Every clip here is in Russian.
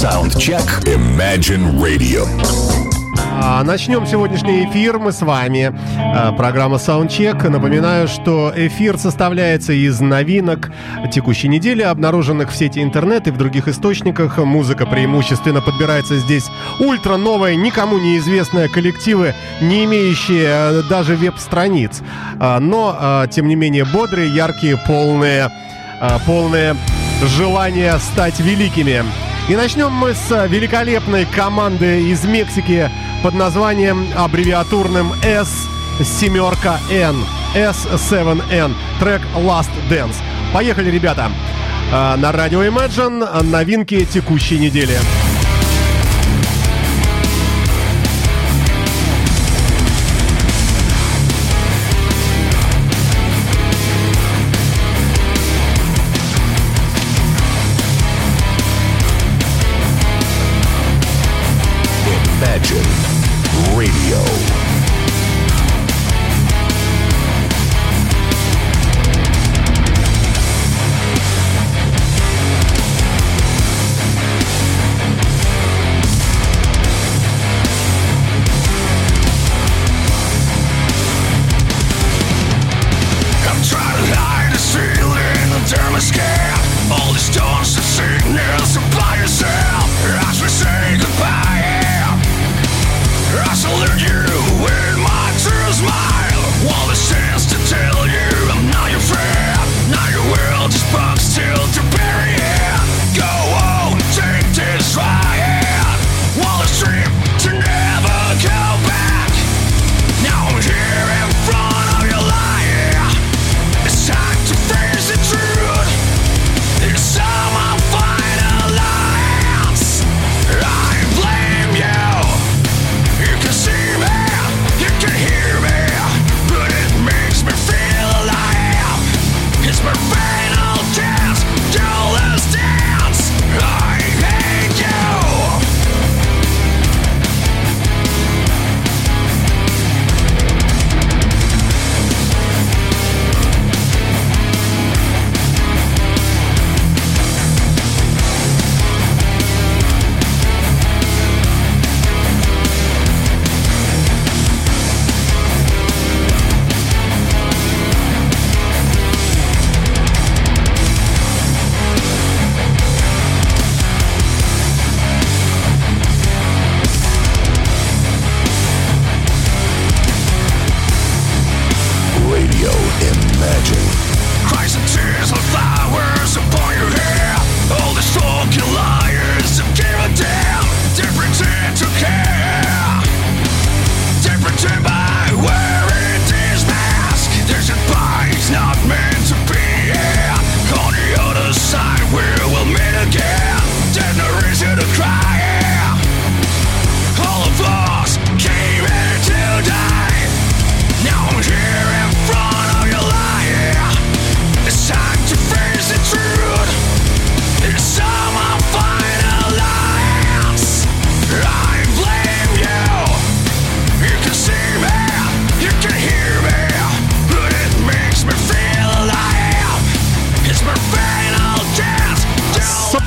Soundcheck. Imagine Radio. А, начнем сегодняшний эфир мы с вами. А, программа Soundcheck. Напоминаю, что эфир составляется из новинок текущей недели, обнаруженных в сети интернет и в других источниках. Музыка преимущественно подбирается здесь ультра новая, никому неизвестная коллективы, не имеющие а, даже веб-страниц. Но, тем не менее, бодрые, яркие, полные, полные желания стать великими. И начнем мы с великолепной команды из Мексики под названием аббревиатурным S семерка N. S7N. Трек Last Dance. Поехали, ребята. А, на радио Imagine новинки текущей недели.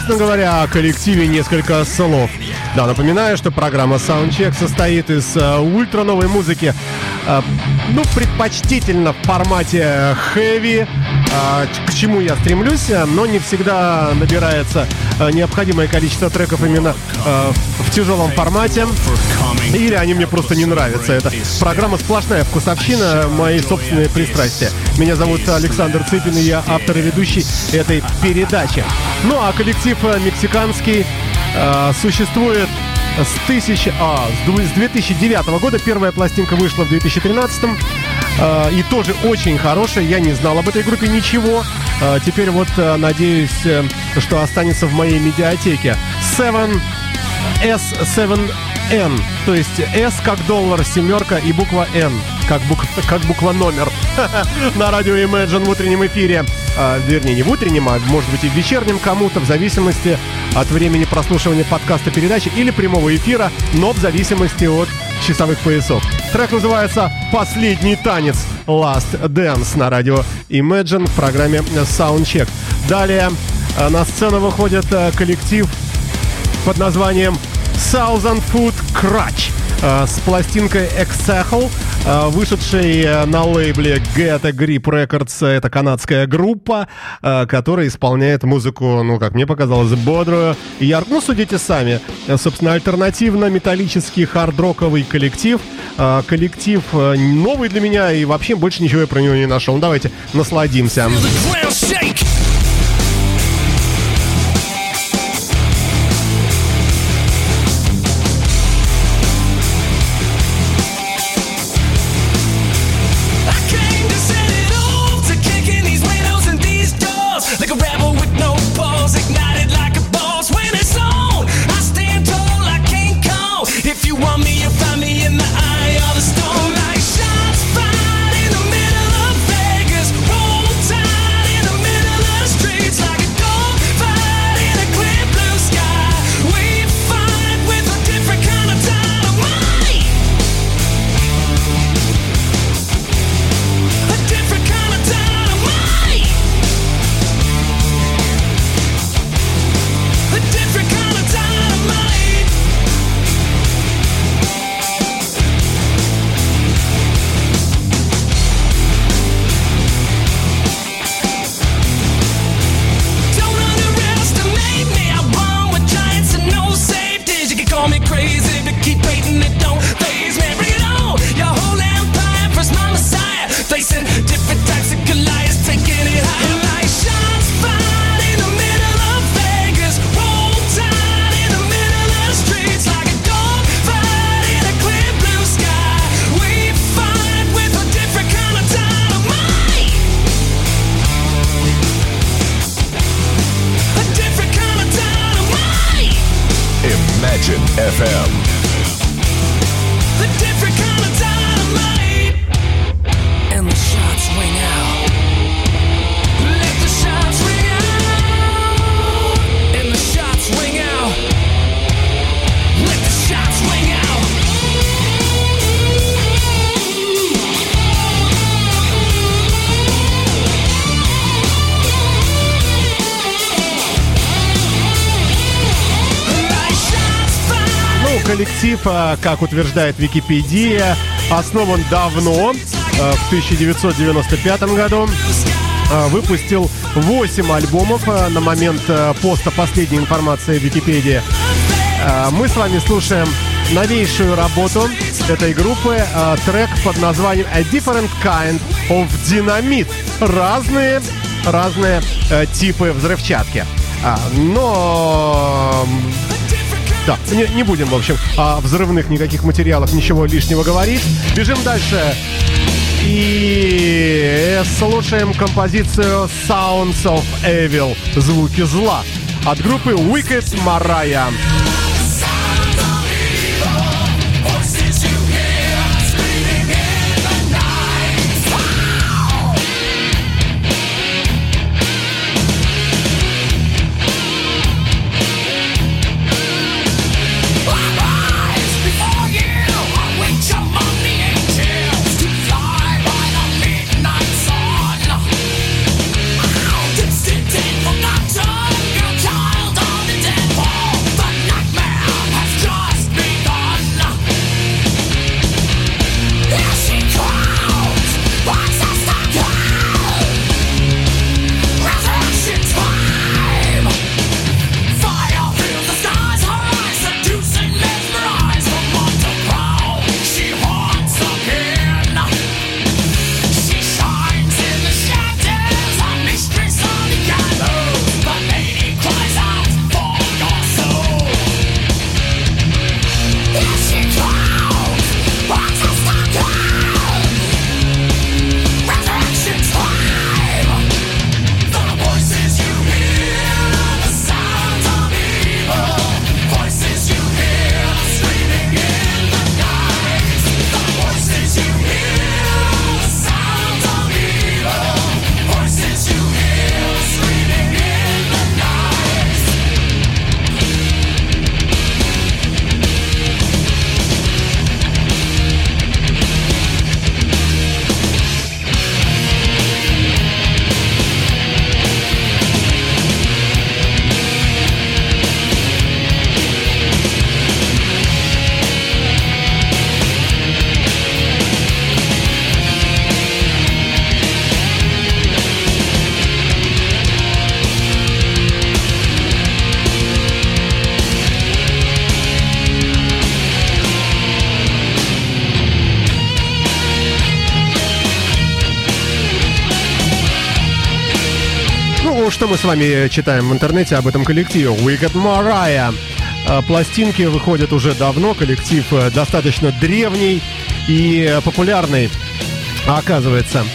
Говоря, о коллективе несколько слов. Да, напоминаю, что программа Soundcheck состоит из uh, ультра новой музыки, uh, ну, предпочтительно в формате heavy, uh, к чему я стремлюсь, но не всегда набирается необходимое количество треков именно в тяжелом формате. Или они мне просто не нравятся. Это программа сплошная вкусовщина, мои собственные пристрастия. Меня зовут Александр Цыпин, и я автор и ведущий этой передачи. Ну а коллектив мексиканский э, существует с, тысяч, а, с 2009 года. Первая пластинка вышла в 2013. Э, и тоже очень хорошая. Я не знал об этой группе ничего. Э, теперь вот э, надеюсь, э, что останется в моей медиатеке. Seven S7N. То есть S как доллар, семерка и буква N. Как, бук, как буква номер. На радио Imagine в утреннем эфире. А, вернее, не в утреннем, а может быть и в вечернем кому-то, в зависимости от времени прослушивания подкаста передачи или прямого эфира, но в зависимости от часовых поясов. Трек называется «Последний танец» Last Dance на радио Imagine в программе Soundcheck. Далее а, на сцену выходит а, коллектив под названием Thousand Foot Crutch с пластинкой Exhale, э, вышедшей э, на лейбле Get a Grip Records. Это канадская группа, которая исполняет музыку, ну, как мне показалось, бодрую и яркую. Ну, судите сами. Собственно, альтернативно-металлический хард-роковый коллектив. Коллектив новый для меня, и вообще больше ничего я про него не нашел. Ну, давайте насладимся. Коллектив, а, как утверждает Википедия, основан давно, а, в 1995 году. А, выпустил 8 альбомов на момент поста последней информации в Википедии. Мы с вами слушаем новейшую работу этой группы, трек под названием A Different Kind of Dynamite. Разные, разные типы взрывчатки. Но да, не, не будем, в общем, о взрывных никаких материалах ничего лишнего говорить. Бежим дальше. И слушаем композицию Sounds of Evil, звуки зла, от группы Wicked Mariah. С вами читаем в интернете об этом коллективе? Wicked Mariah. Э, пластинки выходят уже давно, коллектив э, достаточно древний и популярный, оказывается.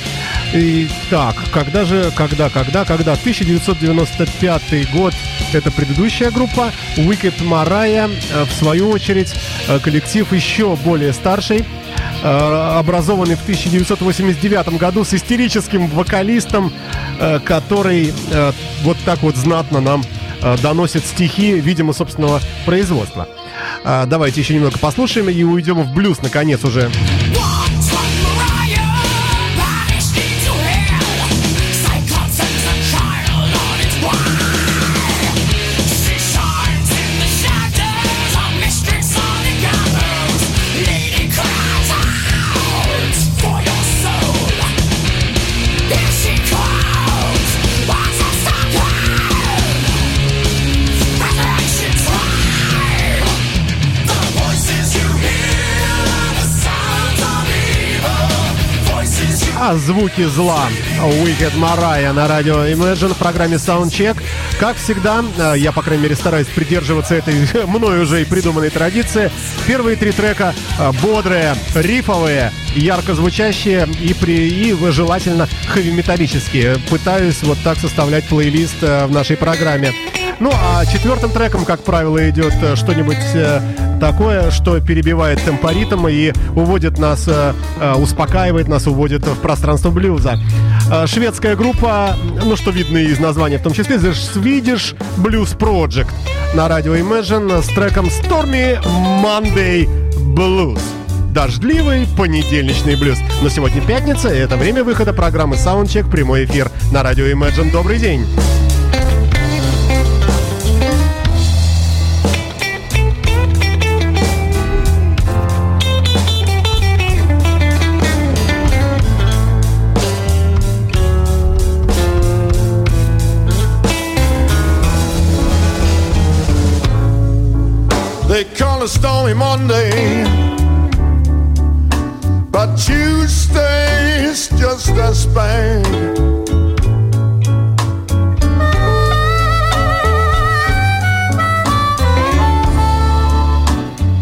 И так, когда же, когда, когда, когда? 1995 год это предыдущая группа. Wicked Mariah, э, в свою очередь, коллектив еще более старший, образованный в 1989 году с истерическим вокалистом, который вот так вот знатно нам Э, доносит стихи, видимо, собственного производства. Давайте еще немного послушаем и уйдем в блюз, наконец, уже. Звуки зла. Wicked Mariah на радио Imagine в программе Soundcheck. Как всегда, э, я, по крайней мере, стараюсь придерживаться этой мной уже и придуманной традиции. Первые три трека э, бодрые, рифовые, ярко звучащие и, при, и желательно хэви-металлические. Пытаюсь вот так составлять плейлист э, в нашей программе. Ну, а четвертым треком, как правило, идет что-нибудь такое, что перебивает темпоритм и уводит нас, э, э, успокаивает нас, уводит в пространство блюза. Э, шведская группа, ну что видно из названия, в том числе The Swedish Blues Project на радио Imagine с треком Stormy Monday Blues дождливый понедельничный блюз. Но сегодня пятница, и это время выхода программы Soundcheck, прямой эфир на радио Imagine. Добрый день! Stormy Monday, but Tuesday's just as bad.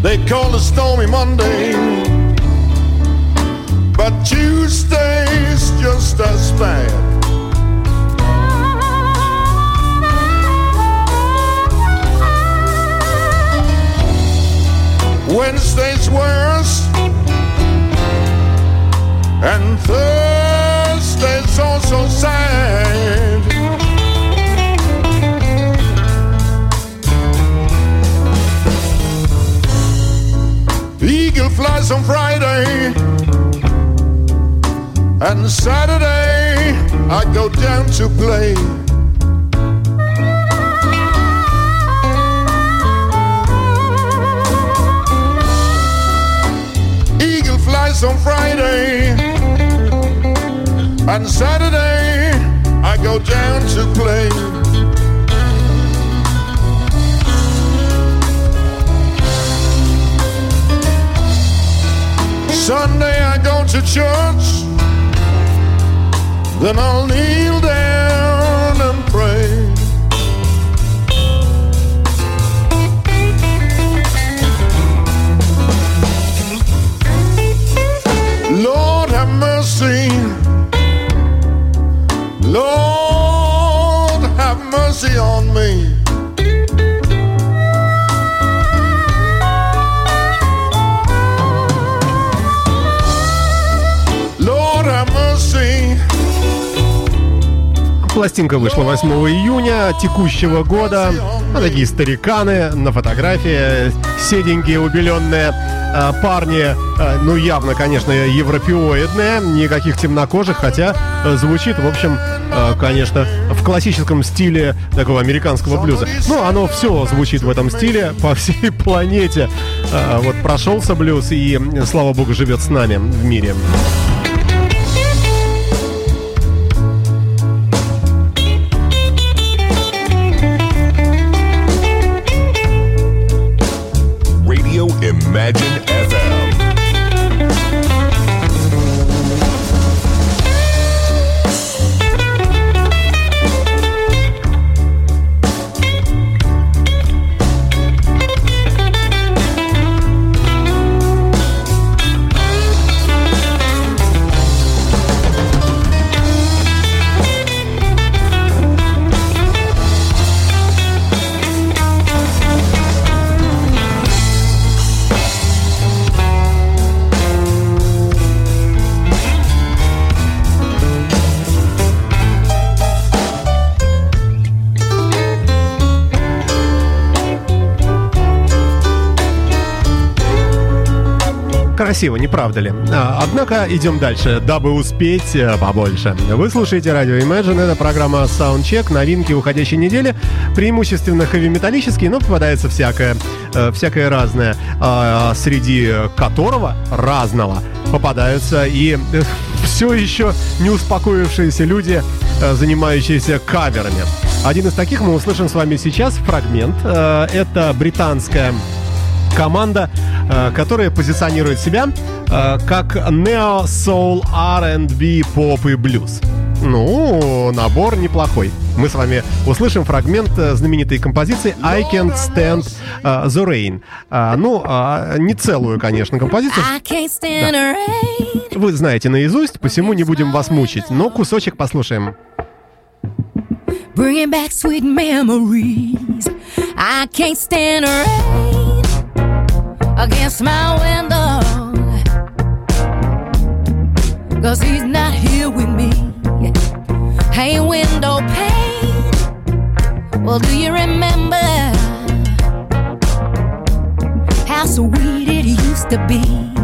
They call it stormy Monday, but Tuesday's just as bad. Wednesday's worse, and Thursday's also sad. Eagle flies on Friday, and Saturday I go down to play. On Friday. And Saturday, I go down to play. Sunday, I go to church. Then I'll kneel down mercy on me. Пластинка вышла 8 июня текущего года. А такие стариканы на фотографии, седенькие, убеленные э, парни, э, ну явно, конечно, европеоидные, никаких темнокожих, хотя э, звучит, в общем, конечно, в классическом стиле такого американского блюза. Ну, оно все звучит в этом стиле по всей планете. Вот прошелся блюз и, слава богу, живет с нами в мире. Красиво, не правда ли? А, однако идем дальше, дабы успеть э, побольше. Вы слушаете радио Imagine, это программа Soundcheck, новинки уходящей недели, преимущественно хэви-металлические, но попадается всякое, э, всякое разное, а, среди которого разного попадаются и э, все еще не успокоившиеся люди, занимающиеся каверами. Один из таких мы услышим с вами сейчас, фрагмент. Это британская команда, э, которая позиционирует себя э, как Neo Soul R&B Pop и Blues. Ну, набор неплохой. Мы с вами услышим фрагмент э, знаменитой композиции I Can't Stand the Rain. Ну, uh, не целую, конечно, композицию. Да. Вы знаете наизусть, посему не будем вас мучить, но кусочек послушаем. Bringing back sweet memories. I can't stand rain. Against my window. Cause he's not here with me. Hey, window pane. Well, do you remember how sweet it used to be?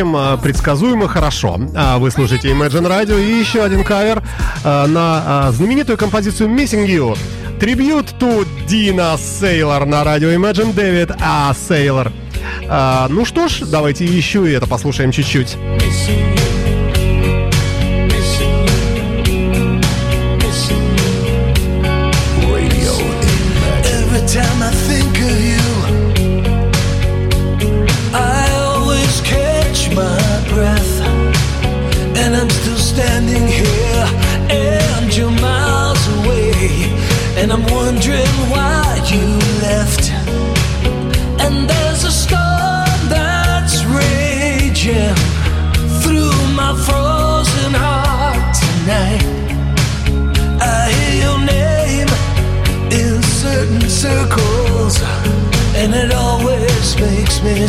Общем, э, предсказуемо хорошо. А вы слушаете Imagine Radio и еще один кавер э, на знаменитую композицию Missing You. Трибют to Дина Сейлор на радио Imagine Дэвид А. Сейлор. Ну что ж, давайте еще и это послушаем чуть-чуть.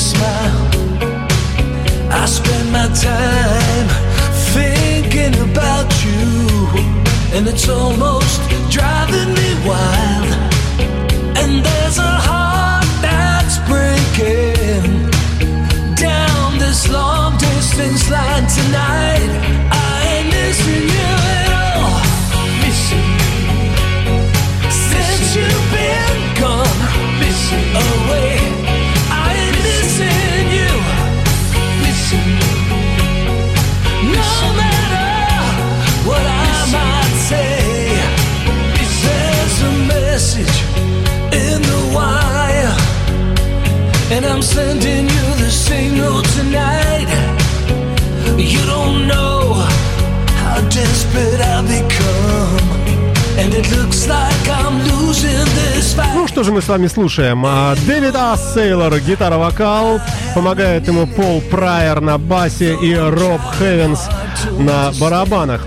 Smile. I spend my time thinking about you and it's almost driving me wild. And there's a heart that's breaking down this long distance line tonight. Sending you the signal tonight. You don't know how desperate I've become. Ну что же мы с вами слушаем? А, Дэвид А. Сейлор, гитара-вокал. Помогает ему Пол Прайер на басе и Роб Хевенс на барабанах.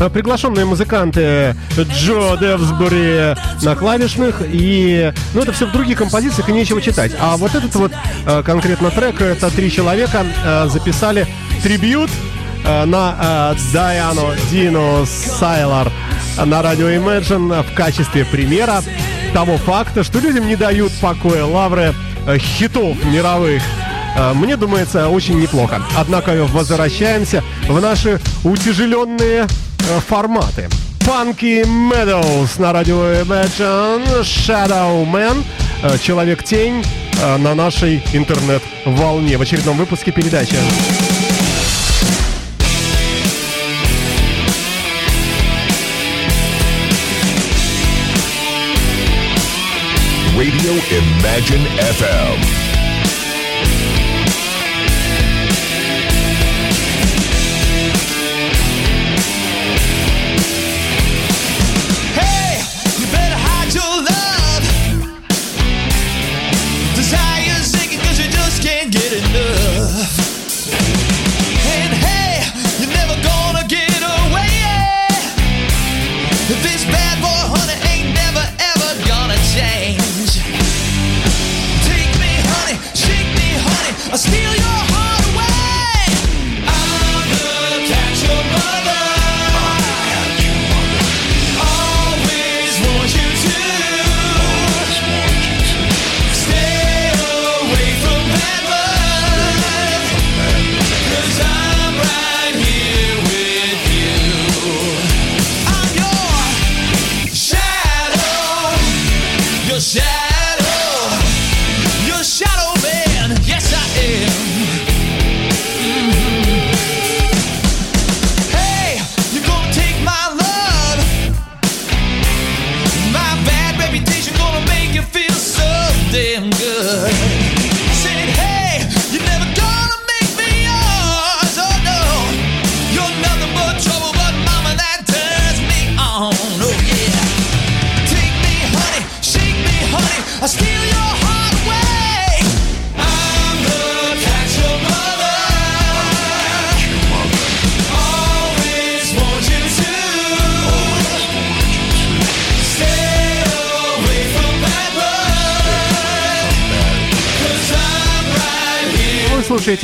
Э, приглашенные музыканты Джо Девсбури на клавишных, и, ну, это все в других композициях, и нечего читать. А вот этот вот э, конкретно трек, это три человека э, записали трибют на Дайану Дину Сайлар на радио Imagine в качестве примера того факта, что людям не дают покоя лавры хитов мировых. Мне думается, очень неплохо. Однако возвращаемся в наши утяжеленные форматы. Funky Meadows на радио Imagine, Shadow Man, э, Человек-тень э, на нашей интернет-волне в очередном выпуске передачи. Radio Imagine FM.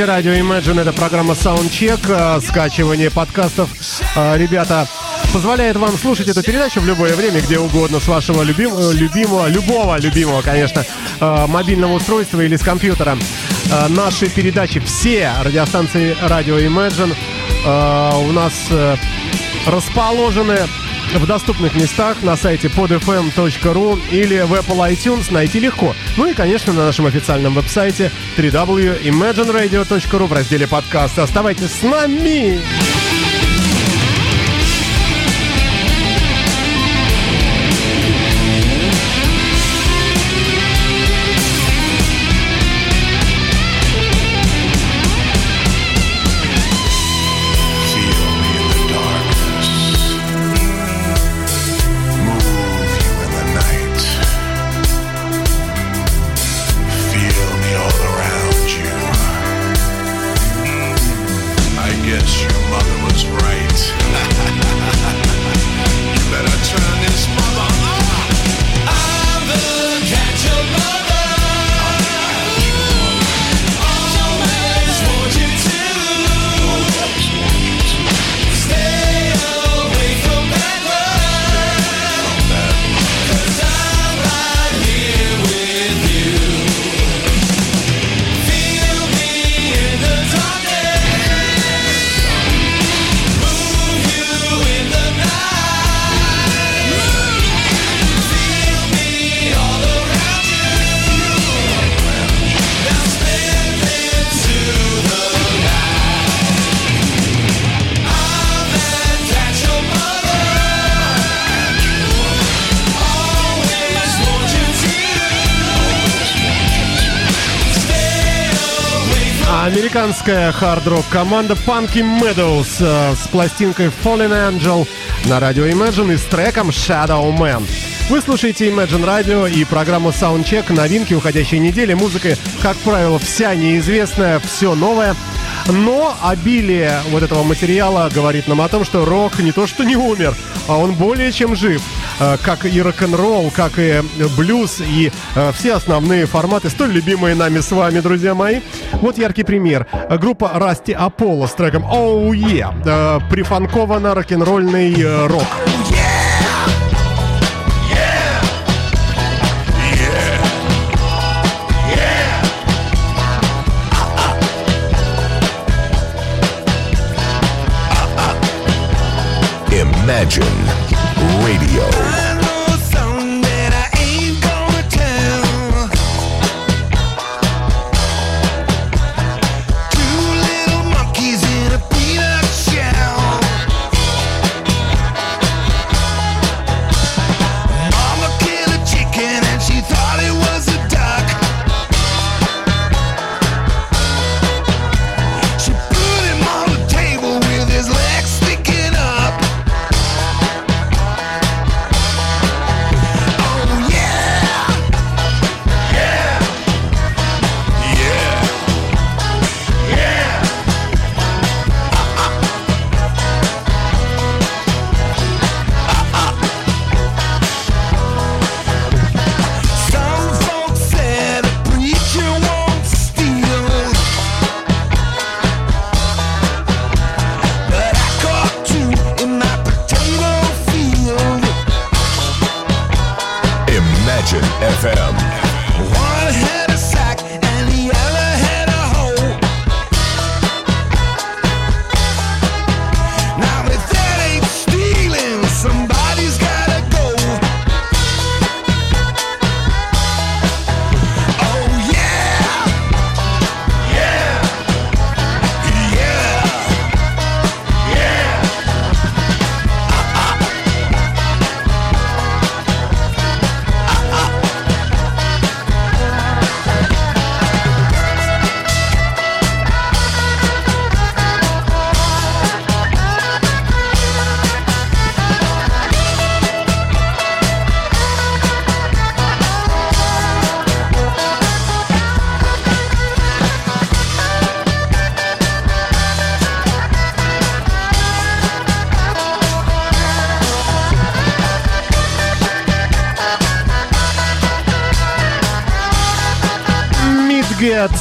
Слушаете радио Imagine, это программа Soundcheck, э, скачивание подкастов. Э, Ребята, позволяет вам слушать эту передачу в любое время, где угодно, с вашего любимого, любимого любого любимого, конечно, э, мобильного устройства или с компьютера. Э, Наши передачи, все радиостанции радио Imagine э, у нас э, расположены в доступных местах на сайте podfm.ru или в Apple iTunes найти легко. Ну и, конечно, на нашем официальном веб-сайте www.imagineradio.ru в разделе подкасты. Оставайтесь с нами! Американская хард-рок команда Punky Meadows э, с пластинкой Fallen Angel на радио Imagine и с треком Shadow Man. Вы слушаете Imagine Radio и программу Soundcheck, новинки уходящей недели, музыка, как правило, вся неизвестная, все новое. Но обилие вот этого материала говорит нам о том, что рок не то что не умер, а он более чем жив. Э, как и рок-н-ролл, как и блюз, и э, все основные форматы, столь любимые нами с вами, друзья мои. Вот яркий пример. Группа Расти Аполло с треком «Оу, oh, yeah», э, прифанкована рок-н-ролльный рок. Imagine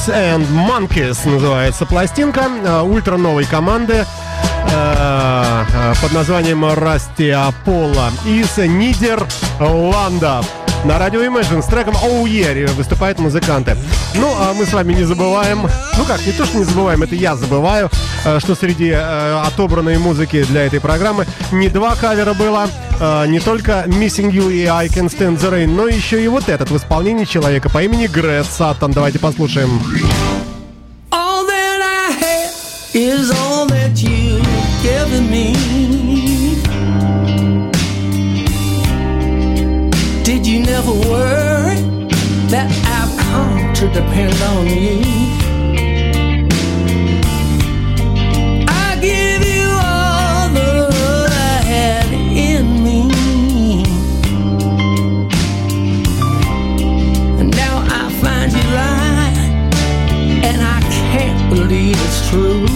And Monkeys называется пластинка э, ультра новой команды э, э, под названием Расти Аполло из Нидерланда. На радио Imagine с треком Oh Yeah выступают музыканты. Ну, а мы с вами не забываем, ну как, не то, что не забываем, это я забываю, э, что среди э, отобранной музыки для этой программы не два кавера было, э, не только Missing You и I Can Stand the Rain, но еще и вот этот в исполнении человека по имени Грэт Саттон. Давайте послушаем. All that I have is all that you've given me. Never worry that I've come to depend on you? I give you all that I had in me. And now I find you lying and I can't believe it's true.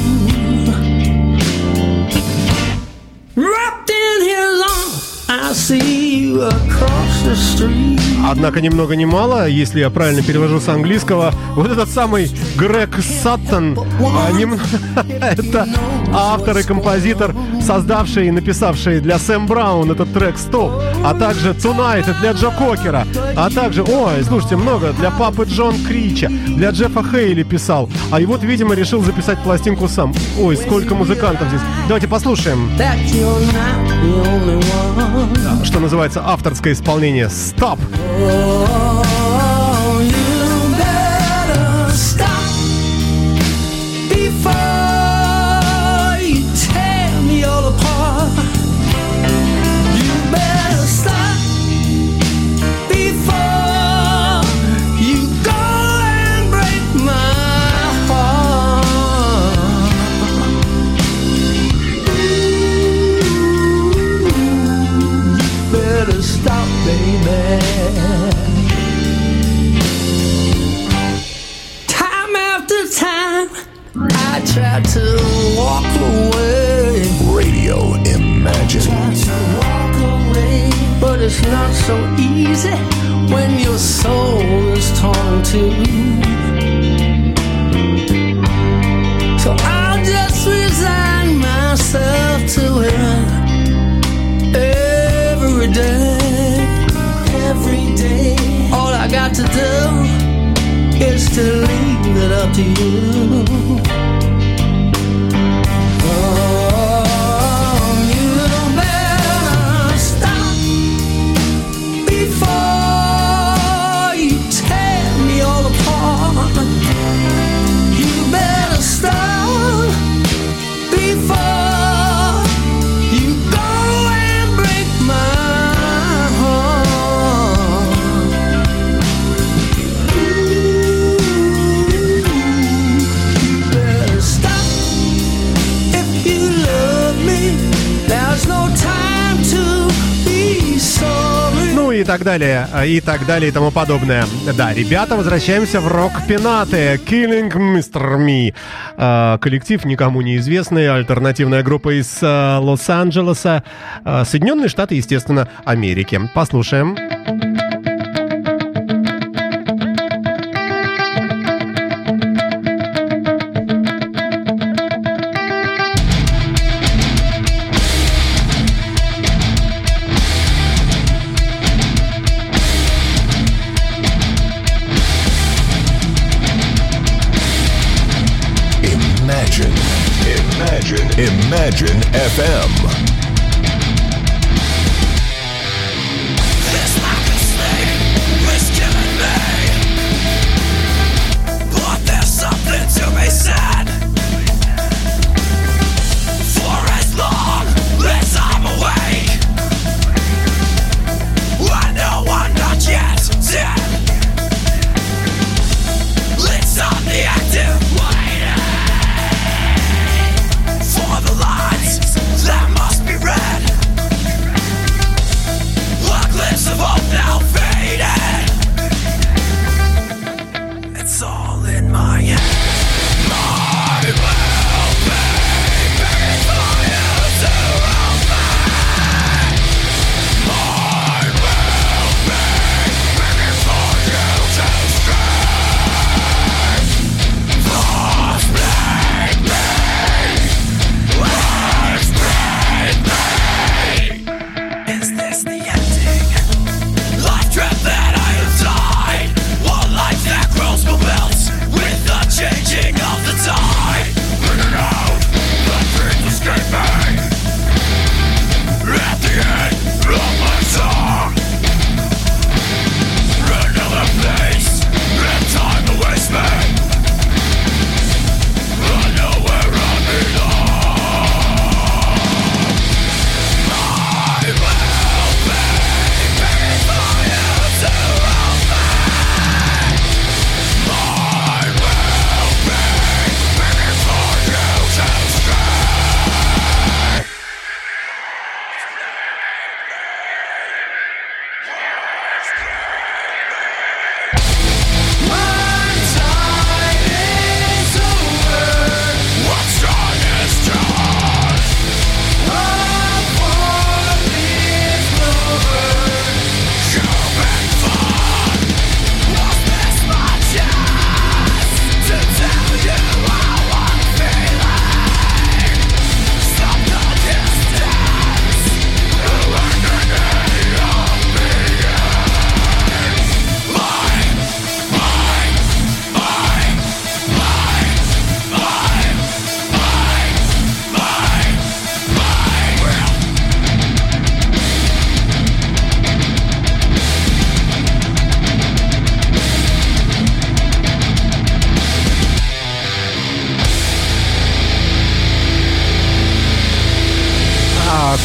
Wrapped in his arms, I see you across the street. Однако ни много ни мало, если я правильно перевожу с английского, вот этот самый Грег Саттон, а, нем- это автор и композитор, создавший и написавший для Сэм Браун этот трек «Стоп», а также «Tonight» для Джо Кокера, а также, ой, слушайте, много, для папы Джон Крича, для Джеффа Хейли писал, а и вот, видимо, решил записать пластинку сам. Ой, сколько музыкантов здесь. Давайте послушаем, что называется авторское исполнение «Стоп». Oh, Try to walk away. Radio Imagine. Try to walk away, but it's not so easy when your soul is torn too. So I'll just resign myself to it every day, every day. All I got to do is to leave it up to you. Так далее, э, и так далее, и тому подобное. Да, ребята, возвращаемся в рок-пенаты. Killing Mr. Me. Э, Коллектив никому неизвестный, альтернативная группа из э, Лос-Анджелеса. Э, Соединенные Штаты, естественно, Америки. Послушаем. Imagine.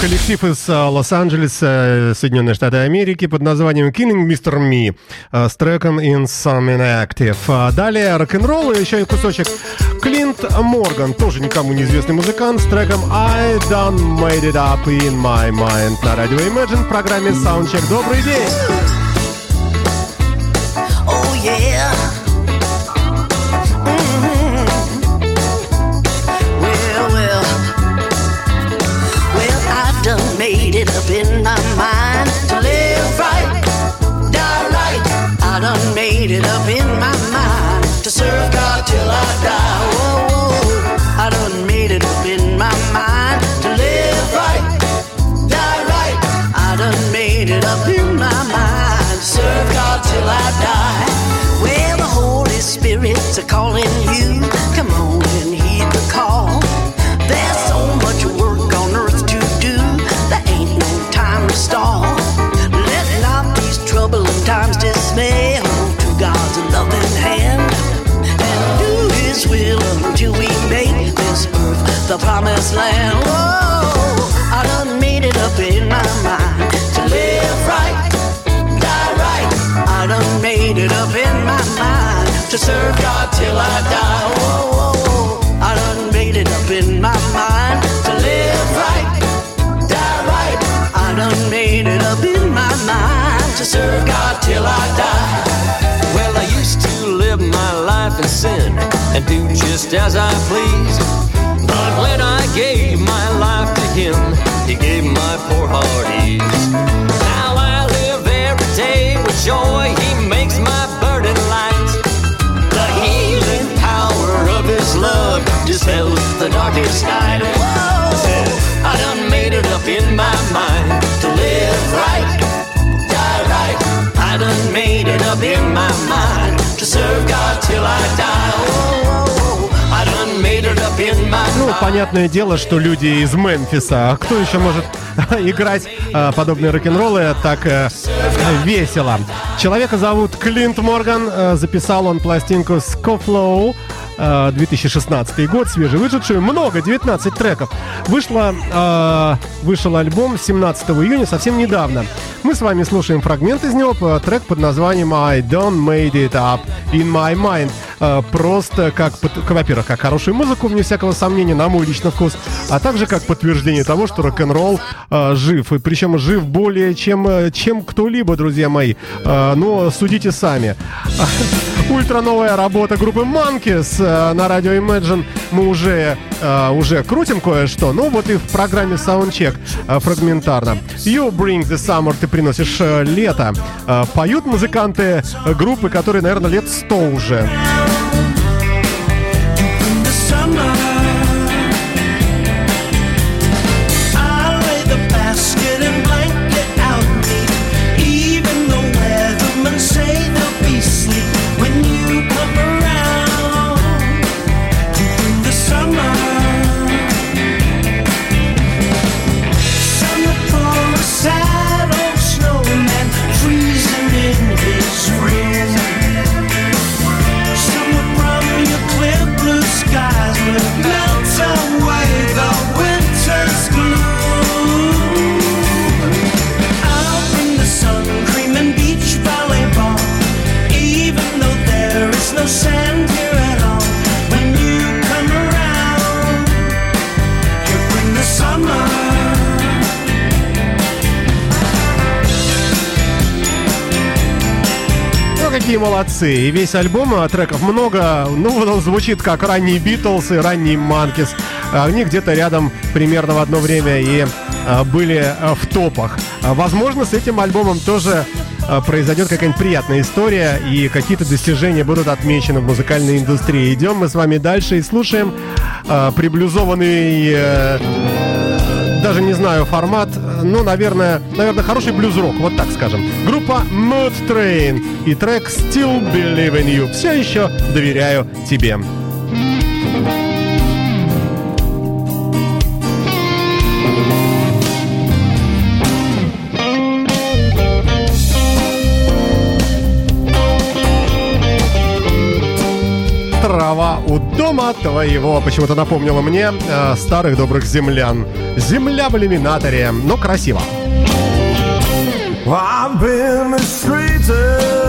Коллектив из а, Лос-Анджелеса, э, Соединенные Штаты Америки под названием Killing Mr. Me а, с треком Insomnia Active. А Далее рок-н-ролл и еще и кусочек Клинт Морган, тоже никому неизвестный музыкант, с треком I Done Made It Up In My Mind на радио Imagine в программе Soundcheck. Добрый день! Up in my mind to live right, die right. I done made it up in my mind to serve God till I die. Whoa, whoa. I done made it up in my mind to live right, die right. I done made it up in my mind. Serve God till I die. Well, the Holy Spirit's a calling you. Come on the promised land. Whoa, I done made it up in my mind to live right, die right. I done made it up in my mind to serve God till I die. Whoa. I done made it up in my mind to live right, die right. I done made it up in my mind to serve God till I die. Well, I used to live my life in sin and do just as I pleased. When I gave my life to Him, He gave my poor heart ease. Now I live every day with joy. He makes my burden light. The healing power of His love dispels the darkest night. Ну, понятное дело, что люди из Мемфиса. А Кто еще может играть а, подобные рок-н-роллы так э, весело? Человека зовут Клинт Морган. э, Записал он пластинку Scofflow. Э, 2016 год, свежевышедшую, много, 19 треков. Вышло, э, вышел альбом 17 июня, совсем недавно. Мы с вами слушаем фрагмент из него, п- трек под названием I Don't Made It Up In My Mind. Э, Просто как, во-первых, как хорошую музыку, вне всякого сомнения, на мой личный вкус, а также как подтверждение того, что рок-н-ролл э, жив. И причем жив более чем, э, чем кто-либо, друзья мои. Э, но судите сами. Ультра новая работа группы Monkeys э, на радио Imagine. Мы уже, э, уже крутим кое-что, но вот и в программе Soundcheck э, фрагментарно. You bring the summer, ты приносишь э, лето. Э, поют музыканты э, группы, которые, наверное, лет 100 уже. Какие молодцы. И весь альбом а, треков много. Ну, вот он звучит как ранние Битлз и ранние Манкис. Они где-то рядом примерно в одно время и а, были а, в топах. А, Возможно, с этим альбомом тоже а, произойдет какая-нибудь приятная история и какие-то достижения будут отмечены в музыкальной индустрии. Идем мы с вами дальше и слушаем а, приблюзованный э, даже не знаю формат, ну, наверное, наверное, хороший блюз-рок, вот так скажем. Группа Mood Train и трек Still Believe in You. Все еще доверяю тебе. Трава у дома твоего почему-то напомнила мне э, старых добрых землян. Земля в иллюминаторе, но красиво. I've been mistreated,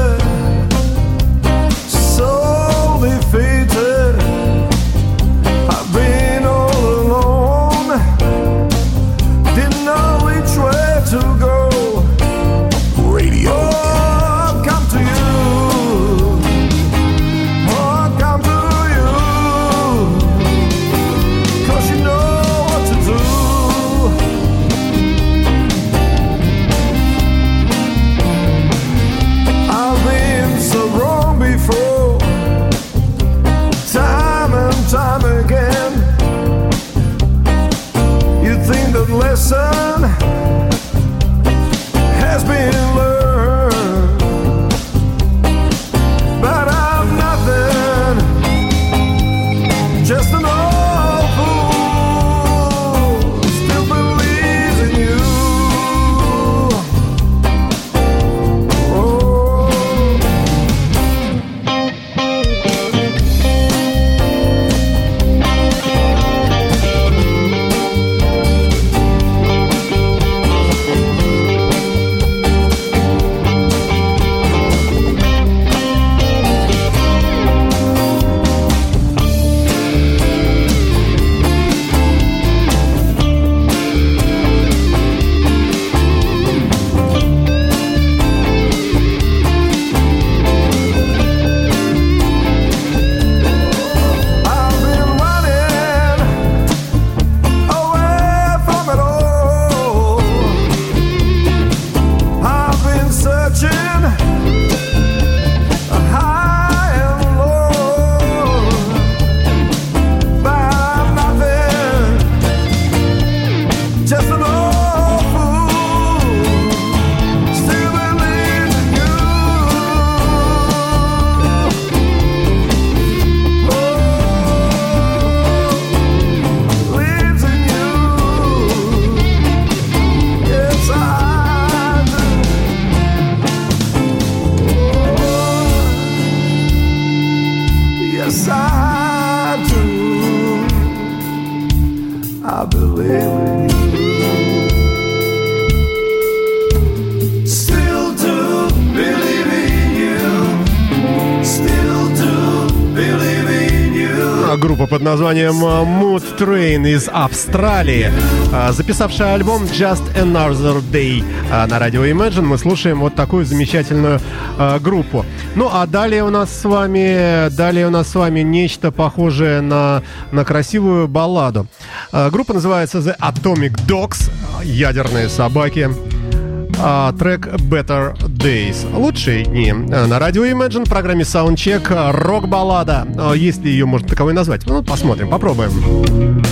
Группа под названием э, Mood Train из Австралии, э, записавшая альбом Just Another Day э, на радио Imagine. Мы слушаем вот такую замечательную группу. Ну а далее у нас с вами, далее у нас с вами нечто похожее на, на красивую балладу. Группа называется The Atomic Dogs, ядерные собаки. А, трек Better Days. Лучшие дни. А, На радио Imagine в программе Soundcheck рок-баллада. А, Если ее можно таковой назвать. Ну, посмотрим, попробуем.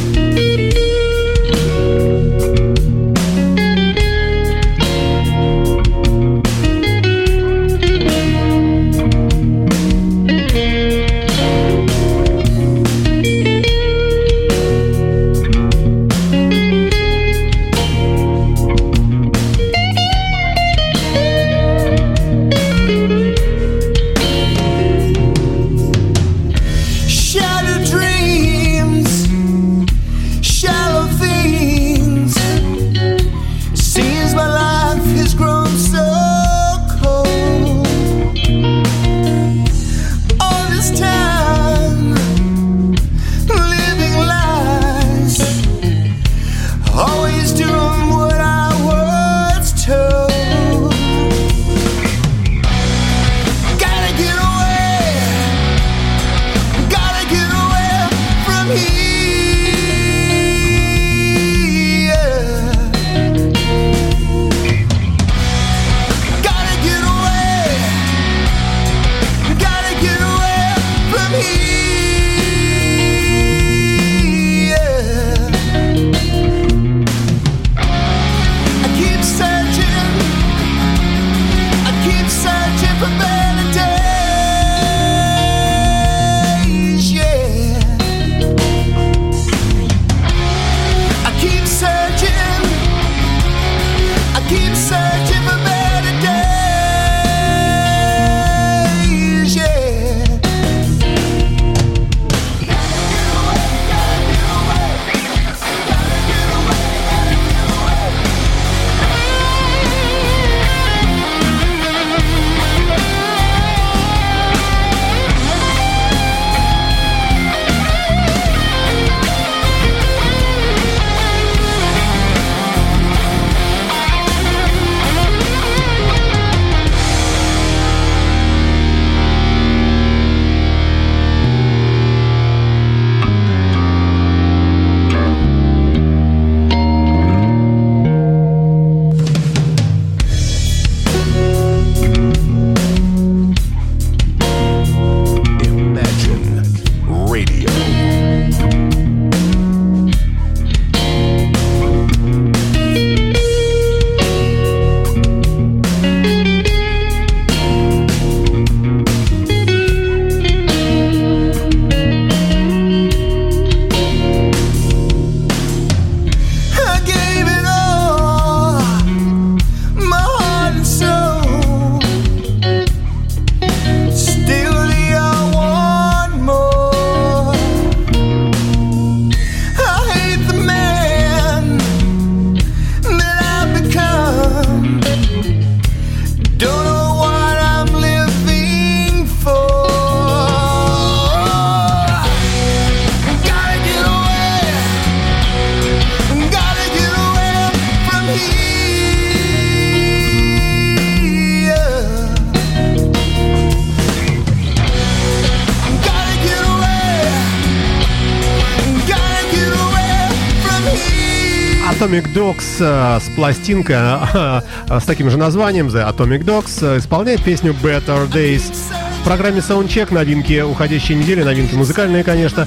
Atomic Dogs э, с пластинкой э, э, с таким же названием The Atomic Dogs исполняет песню Better Days. В программе Soundcheck новинки уходящей недели, новинки музыкальные, конечно.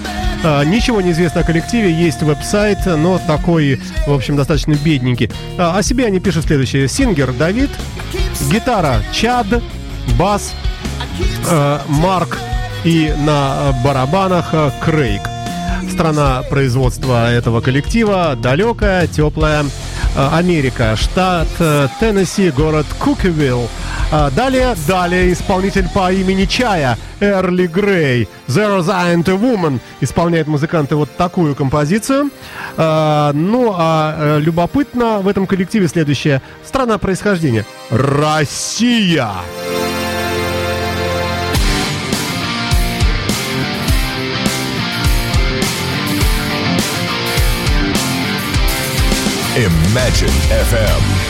Ничего не известно о коллективе, есть веб-сайт, но такой, в общем, достаточно бедненький. О себе они пишут следующее. Сингер Давид, гитара Чад, бас Марк и на барабанах Крейг. Страна производства этого коллектива далекая, теплая э, Америка, штат э, Теннесси, город Кукивилл. А Далее, далее исполнитель по имени Чая, Эрли Грей, Zero Giant Woman, исполняет музыканты вот такую композицию. А, Ну, а э, любопытно в этом коллективе следующее. Страна происхождения. Россия! А Imagine FM.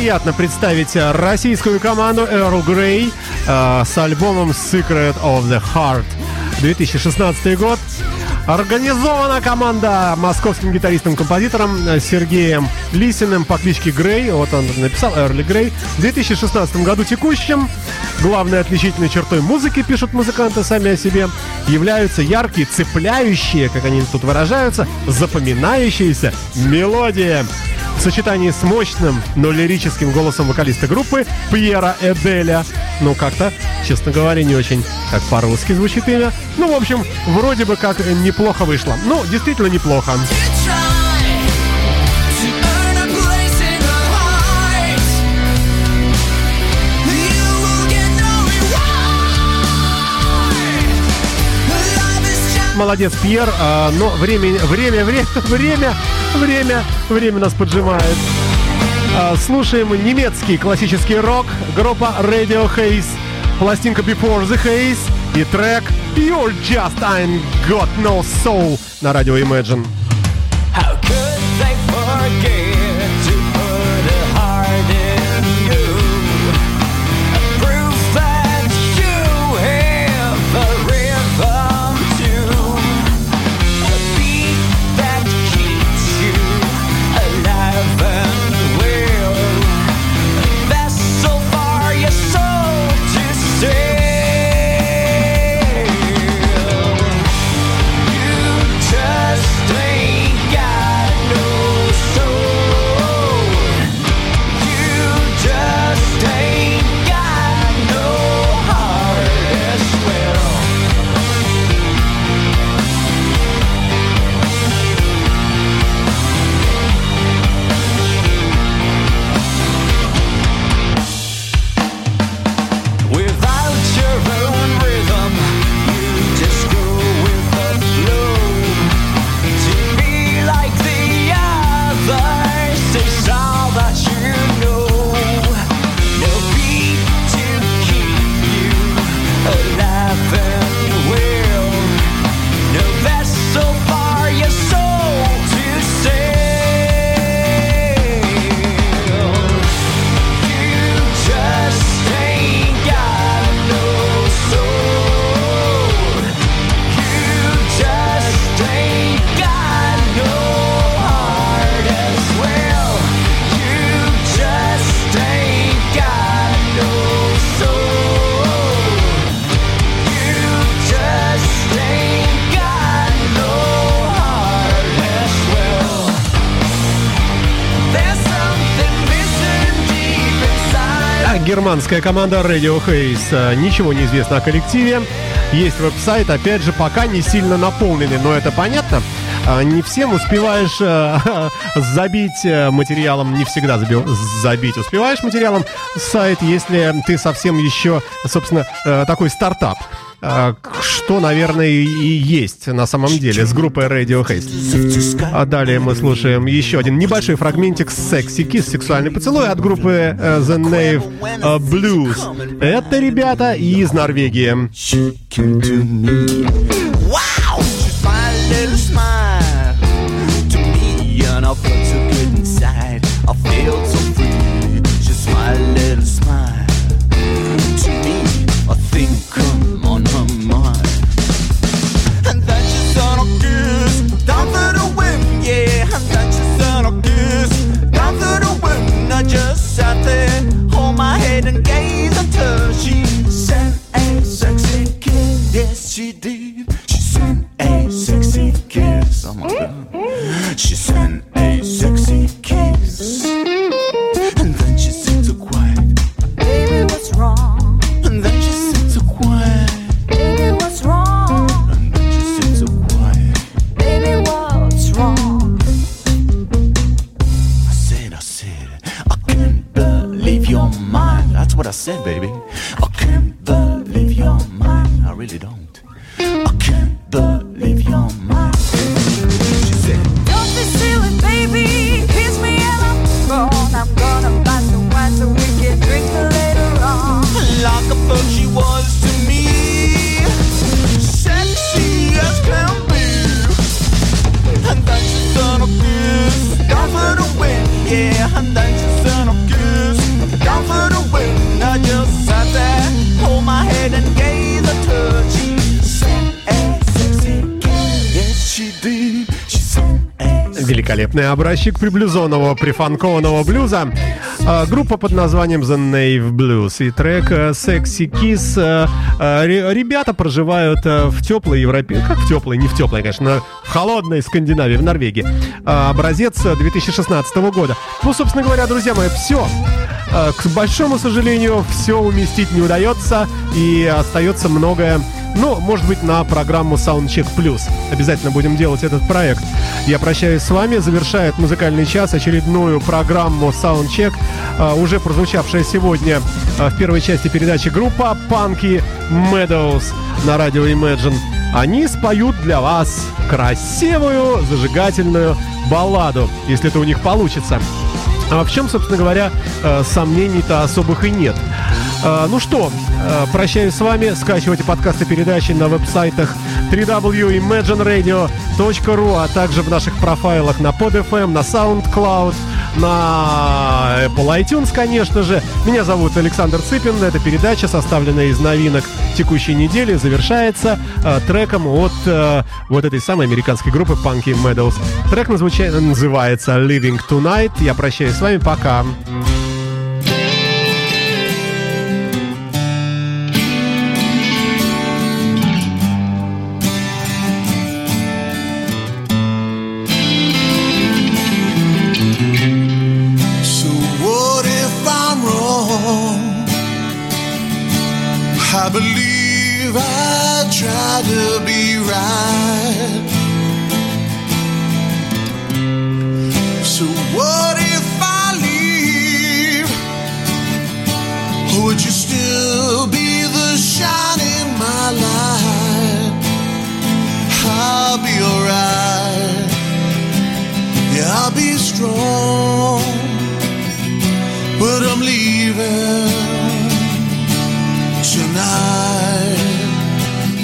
приятно представить э, российскую команду Earl Grey э, с альбомом Secret of the Heart 2016 год. Организована команда московским гитаристом-композитором э, Сергеем Лисиным по кличке Грей. Вот он написал Эрли Грей. В 2016 году текущем главной отличительной чертой музыки, пишут музыканты сами о себе, являются яркие, цепляющие, как они тут выражаются, запоминающиеся мелодии в сочетании с мощным, но лирическим голосом вокалиста группы Пьера Эделя. Ну, как-то, честно говоря, не очень как по-русски звучит имя. Ну, в общем, вроде бы как неплохо вышло. Ну, действительно. Неплохо. молодец, Пьер, э, но время, время, время, время, время, время нас поджимает. Э, слушаем немецкий классический рок, группа Radio Haze, пластинка Before the Haze и трек You're Just Ain't Got No Soul на радио Imagine. Германская команда Radio Haze. э, Ничего не известно о коллективе. Есть веб-сайт, опять же, пока не сильно наполненный, но это понятно. А, Не всем успеваешь э, забить э, материалом, не всегда заби- забить успеваешь материалом сайт, если ты совсем еще, собственно, э, такой стартап. Что, наверное, и есть на самом деле с группой Radio Haze. А далее мы слушаем еще один небольшой фрагментик Sexy Kiss, сексуальный поцелуй от группы э, The Nave э, Blues. Это ребята из Норвегии. I felt so free. Smiled a little smile to me. Head and gaze at her. She sent a sexy kiss, yes she did. She sent a sexy kiss. Oh my god. She sent образчик приблюзонного, прифанкованного блюза. А, Группа под названием The Nave Blues и трек э, Sexy Kiss. Э, э, ре- Ребята проживают в теплой Европе, как в теплой, не в теплой, конечно, в холодной Скандинавии, в Норвегии. А, Образец э, 2016 года. Ну, собственно говоря, друзья мои, все. К большому сожалению, все уместить не удается, и остается многое ну, может быть, на программу Soundcheck Plus. Обязательно будем делать этот проект. Я прощаюсь с вами. Завершает музыкальный час очередную программу Soundcheck, а, уже прозвучавшая сегодня а, в первой части передачи группа Punky Meadows на радио Imagine. Они споют для вас красивую, зажигательную балладу, если это у них получится. А в чем, собственно говоря, э, сомнений-то особых и нет. Э, Ну что, э, прощаюсь с вами. Скачивайте подкасты передачи на веб-сайтах www.imagineradio.ru, а также в наших профайлах на PodFM, на SoundCloud, на Apple iTunes, конечно же. Меня зовут Александр Цыпин. Эта передача, составленная из новинок текущей недели, завершается э, треком от э, вот этой самой американской группы Punky Meadows. Трек назвуча- называется Living Tonight. Я прощаюсь с вами. Пока. So tonight.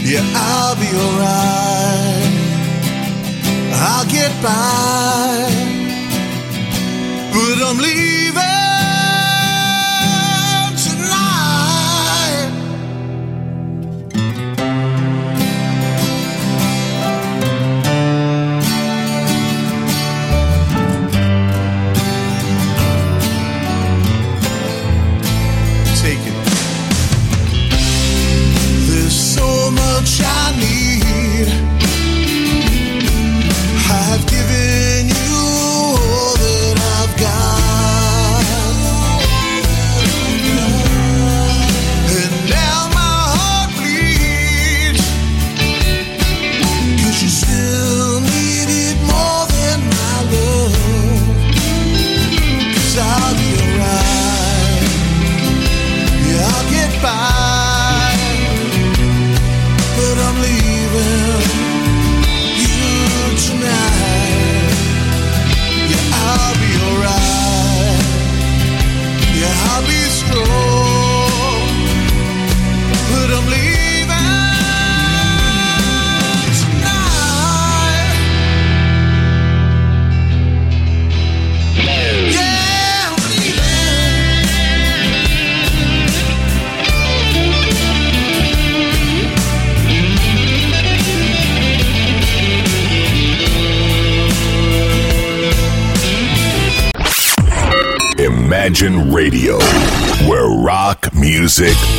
Yeah, I'll be alright. I'll get by, but I'm leaving Imagine Radio, where rock music.